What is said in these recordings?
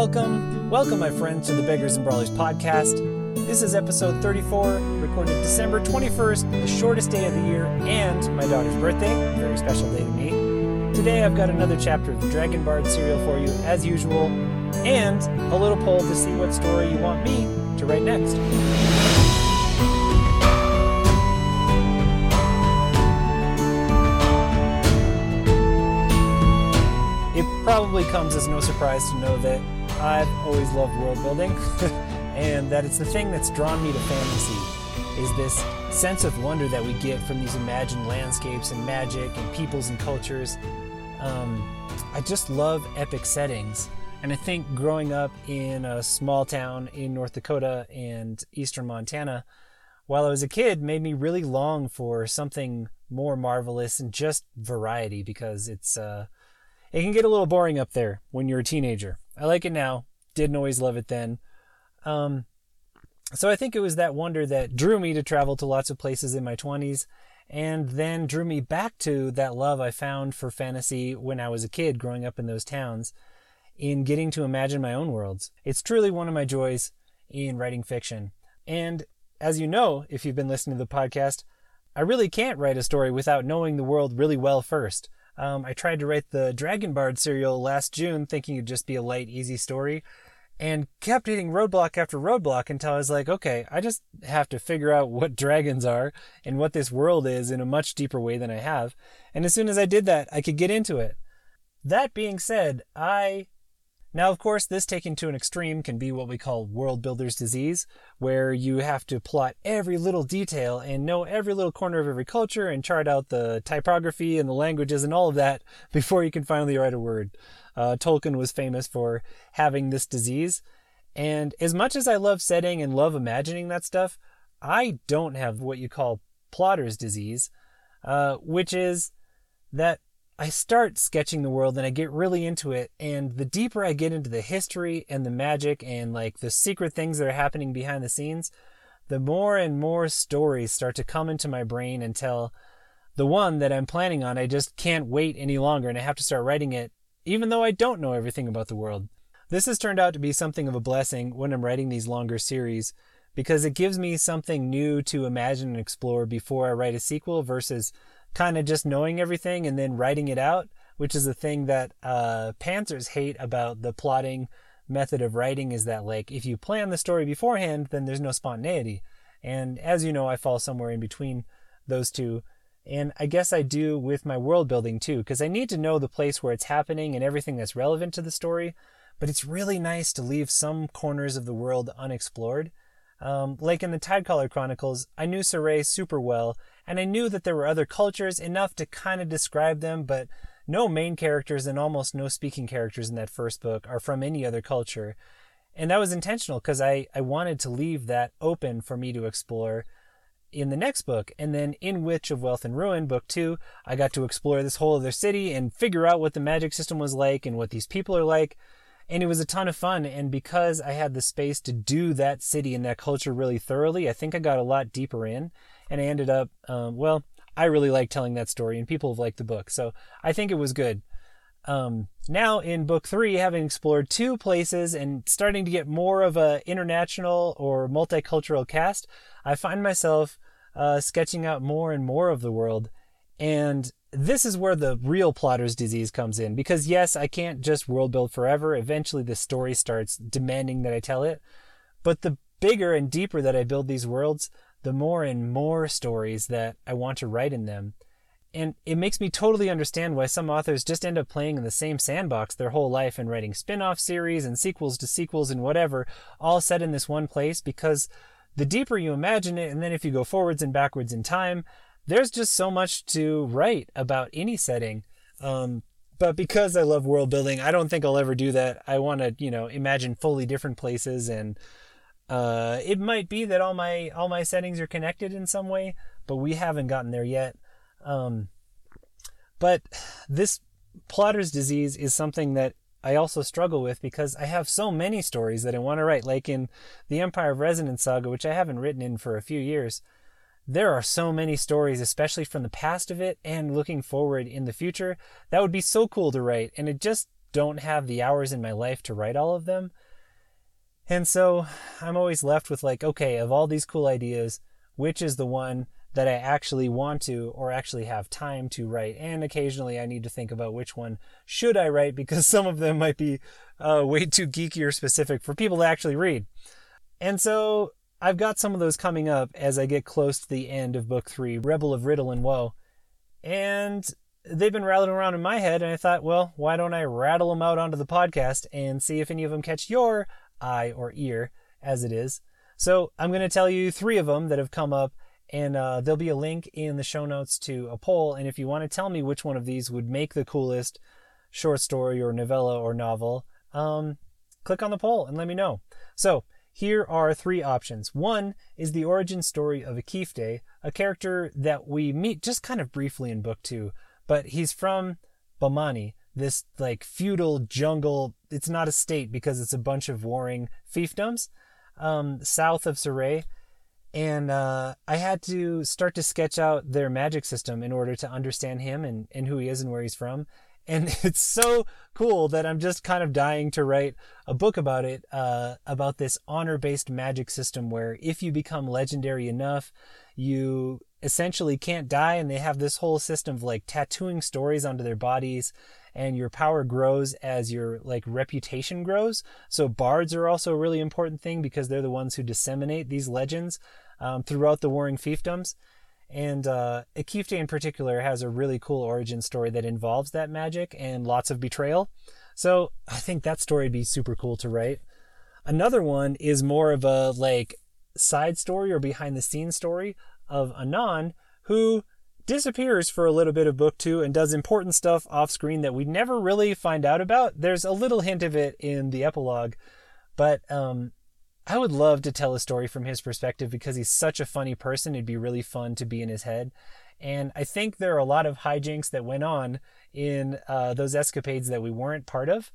Welcome, welcome, my friends, to the Beggars and Brawlers podcast. This is episode 34, recorded December 21st, the shortest day of the year, and my daughter's birthday. A very special day to me. Today, I've got another chapter of the Dragon Bard serial for you, as usual, and a little poll to see what story you want me to write next. It probably comes as no surprise to know that I've always loved world building, and that it's the thing that's drawn me to fantasy is this sense of wonder that we get from these imagined landscapes and magic and peoples and cultures. Um, I just love epic settings, and I think growing up in a small town in North Dakota and eastern Montana, while I was a kid, made me really long for something more marvelous and just variety because it's uh, it can get a little boring up there when you're a teenager. I like it now. Didn't always love it then. Um, so I think it was that wonder that drew me to travel to lots of places in my 20s and then drew me back to that love I found for fantasy when I was a kid growing up in those towns in getting to imagine my own worlds. It's truly one of my joys in writing fiction. And as you know, if you've been listening to the podcast, I really can't write a story without knowing the world really well first. Um, I tried to write the Dragon Bard serial last June, thinking it'd just be a light, easy story, and kept hitting roadblock after roadblock until I was like, okay, I just have to figure out what dragons are and what this world is in a much deeper way than I have. And as soon as I did that, I could get into it. That being said, I now, of course, this taken to an extreme can be what we call world builder's disease, where you have to plot every little detail and know every little corner of every culture and chart out the typography and the languages and all of that before you can finally write a word. Uh, Tolkien was famous for having this disease. And as much as I love setting and love imagining that stuff, I don't have what you call plotter's disease, uh, which is that I start sketching the world and I get really into it. And the deeper I get into the history and the magic and like the secret things that are happening behind the scenes, the more and more stories start to come into my brain until the one that I'm planning on, I just can't wait any longer and I have to start writing it, even though I don't know everything about the world. This has turned out to be something of a blessing when I'm writing these longer series because it gives me something new to imagine and explore before I write a sequel versus kind of just knowing everything and then writing it out, which is the thing that uh, pantsers hate about the plotting method of writing is that like if you plan the story beforehand, then there's no spontaneity. And as you know, I fall somewhere in between those two. And I guess I do with my world building too, because I need to know the place where it's happening and everything that's relevant to the story. But it's really nice to leave some corners of the world unexplored. Um, like in the Tidecaller Chronicles, I knew Saray super well, and I knew that there were other cultures enough to kind of describe them, but no main characters and almost no speaking characters in that first book are from any other culture. And that was intentional because I, I wanted to leave that open for me to explore in the next book. And then in Witch of Wealth and Ruin, book two, I got to explore this whole other city and figure out what the magic system was like and what these people are like. And it was a ton of fun. And because I had the space to do that city and that culture really thoroughly, I think I got a lot deeper in and I ended up, um, well, I really like telling that story, and people have liked the book, so I think it was good. Um, now in book three, having explored two places and starting to get more of a international or multicultural cast, I find myself uh, sketching out more and more of the world, and this is where the real plotter's disease comes in. Because yes, I can't just world build forever. Eventually, the story starts demanding that I tell it, but the bigger and deeper that I build these worlds, the more and more stories that I want to write in them. And it makes me totally understand why some authors just end up playing in the same sandbox their whole life and writing spin off series and sequels to sequels and whatever, all set in this one place because the deeper you imagine it, and then if you go forwards and backwards in time, there's just so much to write about any setting. Um, but because I love world building, I don't think I'll ever do that. I want to, you know, imagine fully different places and uh, it might be that all my all my settings are connected in some way, but we haven't gotten there yet. Um, but this plotter's disease is something that I also struggle with because I have so many stories that I want to write. Like in the Empire of Resonance saga, which I haven't written in for a few years, there are so many stories, especially from the past of it and looking forward in the future. That would be so cool to write, and I just don't have the hours in my life to write all of them. And so I'm always left with like, okay, of all these cool ideas, which is the one that I actually want to or actually have time to write. And occasionally I need to think about which one should I write because some of them might be uh, way too geeky or specific for people to actually read. And so I've got some of those coming up as I get close to the end of book three, Rebel of Riddle and Woe. And they've been rattling around in my head, and I thought, well, why don't I rattle them out onto the podcast and see if any of them catch your eye or ear, as it is. So I'm going to tell you three of them that have come up and uh, there'll be a link in the show notes to a poll. And if you want to tell me which one of these would make the coolest short story or novella or novel, um, click on the poll and let me know. So here are three options. One is the origin story of Akifte, a character that we meet just kind of briefly in book two, but he's from Bamani, this like feudal jungle. It's not a state because it's a bunch of warring fiefdoms um, south of Saray and uh, I had to start to sketch out their magic system in order to understand him and, and who he is and where he's from. And it's so cool that I'm just kind of dying to write a book about it, uh, about this honor based magic system where if you become legendary enough, you essentially can't die. And they have this whole system of like tattooing stories onto their bodies and your power grows as your like reputation grows. So bards are also a really important thing because they're the ones who disseminate these legends um, throughout the warring fiefdoms. And uh, Akifte in particular has a really cool origin story that involves that magic and lots of betrayal. So I think that story would be super cool to write. Another one is more of a like side story or behind the scenes story of Anon, who disappears for a little bit of book two and does important stuff off screen that we never really find out about. There's a little hint of it in the epilogue, but um, I would love to tell a story from his perspective because he's such a funny person. It'd be really fun to be in his head. And I think there are a lot of hijinks that went on in uh, those escapades that we weren't part of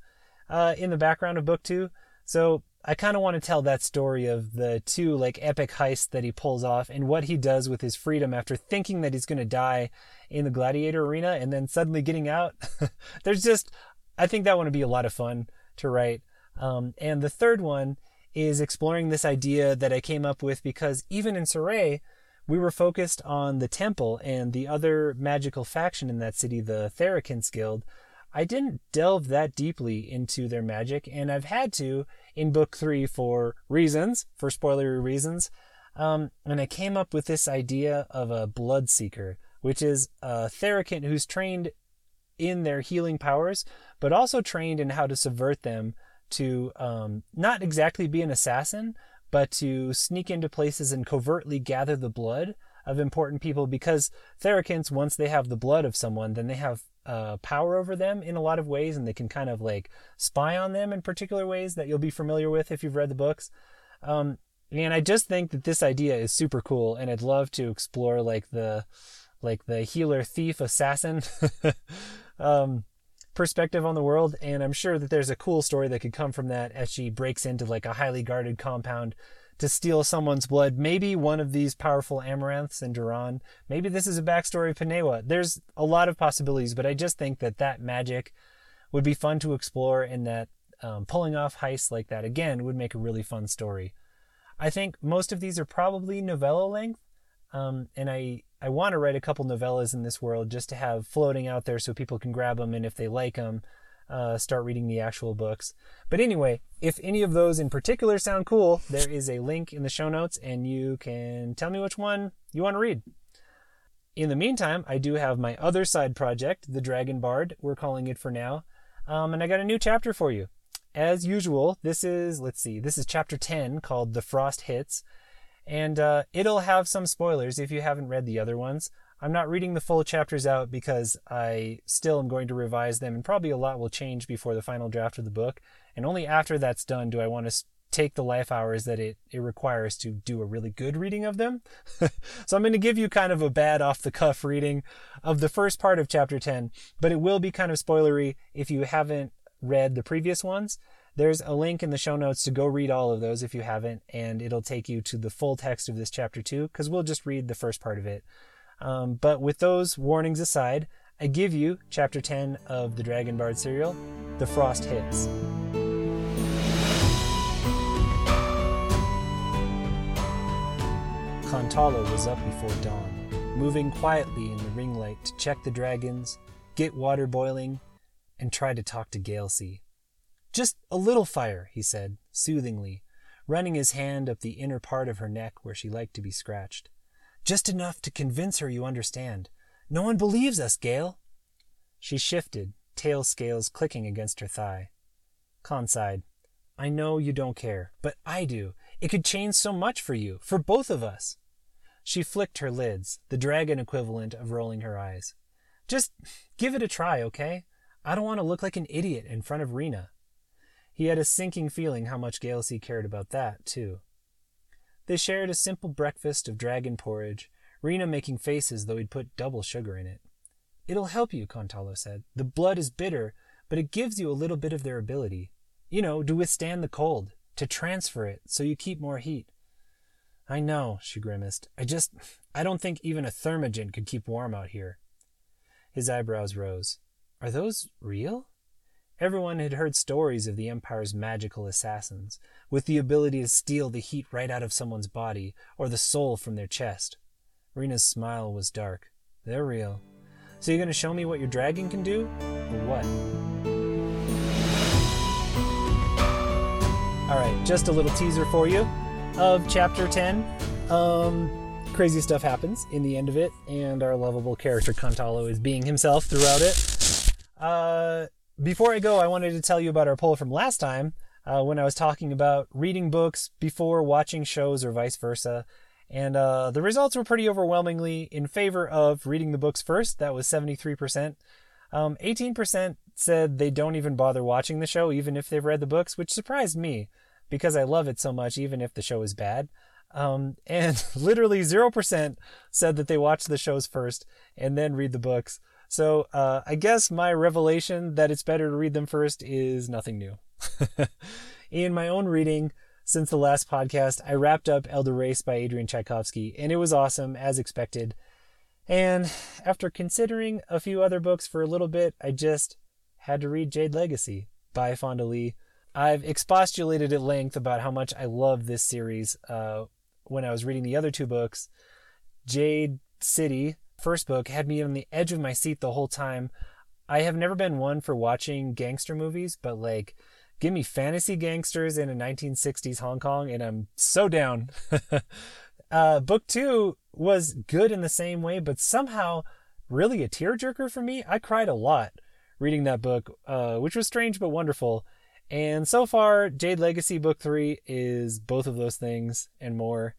uh, in the background of book two. So I kind of want to tell that story of the two like epic heists that he pulls off and what he does with his freedom after thinking that he's going to die in the gladiator arena and then suddenly getting out. There's just, I think that one would be a lot of fun to write. Um, and the third one is exploring this idea that I came up with because even in Saray, we were focused on the temple and the other magical faction in that city, the Therakins Guild. I didn't delve that deeply into their magic, and I've had to in book three for reasons, for spoilery reasons. Um, and I came up with this idea of a blood seeker, which is a Therakin who's trained in their healing powers, but also trained in how to subvert them to um, not exactly be an assassin, but to sneak into places and covertly gather the blood of important people because Therakins, once they have the blood of someone, then they have uh, power over them in a lot of ways, and they can kind of like spy on them in particular ways that you'll be familiar with if you've read the books. Um, and I just think that this idea is super cool, and I'd love to explore like the like the healer, thief, assassin um, perspective on the world. And I'm sure that there's a cool story that could come from that as she breaks into like a highly guarded compound to steal someone's blood. Maybe one of these powerful amaranths in Duran. Maybe this is a backstory of Panewa. There's a lot of possibilities, but I just think that that magic would be fun to explore and that um, pulling off heists like that again would make a really fun story. I think most of these are probably novella length, um, and I I want to write a couple novellas in this world just to have floating out there so people can grab them and if they like them, uh, start reading the actual books. But anyway, if any of those in particular sound cool, there is a link in the show notes and you can tell me which one you want to read. In the meantime, I do have my other side project, The Dragon Bard, we're calling it for now. Um, and I got a new chapter for you. As usual, this is, let's see, this is chapter 10 called The Frost Hits. And uh, it'll have some spoilers if you haven't read the other ones. I'm not reading the full chapters out because I still am going to revise them, and probably a lot will change before the final draft of the book. And only after that's done do I want to take the life hours that it, it requires to do a really good reading of them. so I'm going to give you kind of a bad off the cuff reading of the first part of chapter 10, but it will be kind of spoilery if you haven't read the previous ones. There's a link in the show notes to go read all of those if you haven't, and it'll take you to the full text of this chapter too, because we'll just read the first part of it. Um, but with those warnings aside, I give you Chapter 10 of the Dragon Bard serial, The Frost Hits. Kontalo was up before dawn, moving quietly in the ring light to check the dragons, get water boiling, and try to talk to Galesea. Just a little fire, he said, soothingly, running his hand up the inner part of her neck where she liked to be scratched. Just enough to convince her you understand. No one believes us, Gale. She shifted, tail scales clicking against her thigh. Kon sighed. I know you don't care, but I do. It could change so much for you, for both of us. She flicked her lids, the dragon equivalent of rolling her eyes. Just give it a try, okay? I don't want to look like an idiot in front of Rena. He had a sinking feeling how much Galesea cared about that, too. They shared a simple breakfast of dragon porridge, Rena making faces though he'd put double sugar in it. It'll help you, Kontalo said. The blood is bitter, but it gives you a little bit of their ability. You know, to withstand the cold, to transfer it so you keep more heat. I know, she grimaced. I just, I don't think even a thermogen could keep warm out here. His eyebrows rose. Are those real? Everyone had heard stories of the Empire's magical assassins, with the ability to steal the heat right out of someone's body or the soul from their chest. Rena's smile was dark. They're real. So you're going to show me what your dragon can do? Or what? All right, just a little teaser for you of chapter 10. Um, crazy stuff happens in the end of it, and our lovable character Kontalo is being himself throughout it. Uh, before I go, I wanted to tell you about our poll from last time uh, when I was talking about reading books before watching shows or vice versa. And uh, the results were pretty overwhelmingly in favor of reading the books first. That was 73%. Um, 18% said they don't even bother watching the show, even if they've read the books, which surprised me because I love it so much, even if the show is bad. Um, and literally 0% said that they watch the shows first and then read the books. So uh, I guess my revelation that it's better to read them first is nothing new. In my own reading, since the last podcast, I wrapped up Elder Race by Adrian Tchaikovsky, and it was awesome, as expected. And after considering a few other books for a little bit, I just had to read Jade Legacy by Fonda Lee. I've expostulated at length about how much I love this series uh, when I was reading the other two books. Jade City, first book, had me on the edge of my seat the whole time. I have never been one for watching gangster movies, but like, give me fantasy gangsters in a 1960s Hong Kong, and I'm so down. uh, book two was good in the same way, but somehow really a tearjerker for me. I cried a lot reading that book, uh, which was strange but wonderful. And so far, Jade Legacy Book 3 is both of those things and more.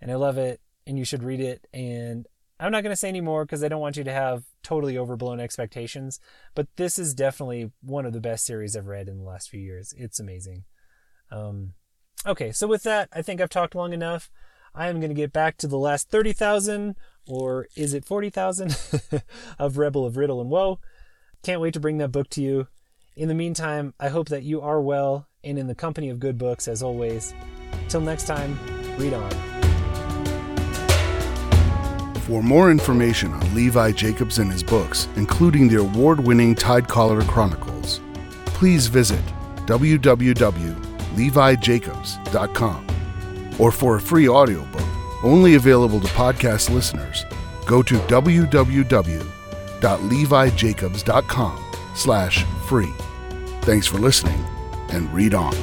And I love it, and you should read it. And I'm not going to say any more because I don't want you to have totally overblown expectations. But this is definitely one of the best series I've read in the last few years. It's amazing. Um, okay, so with that, I think I've talked long enough. I am going to get back to the last 30,000, or is it 40,000, of Rebel of Riddle and Woe. Can't wait to bring that book to you. In the meantime, I hope that you are well and in the company of good books as always. Till next time, read on. For more information on Levi Jacobs and his books, including the award winning Tidecaller Chronicles, please visit www.levijacobs.com. Or for a free audiobook, only available to podcast listeners, go to www.levijacobs.com slash free. Thanks for listening, and read on.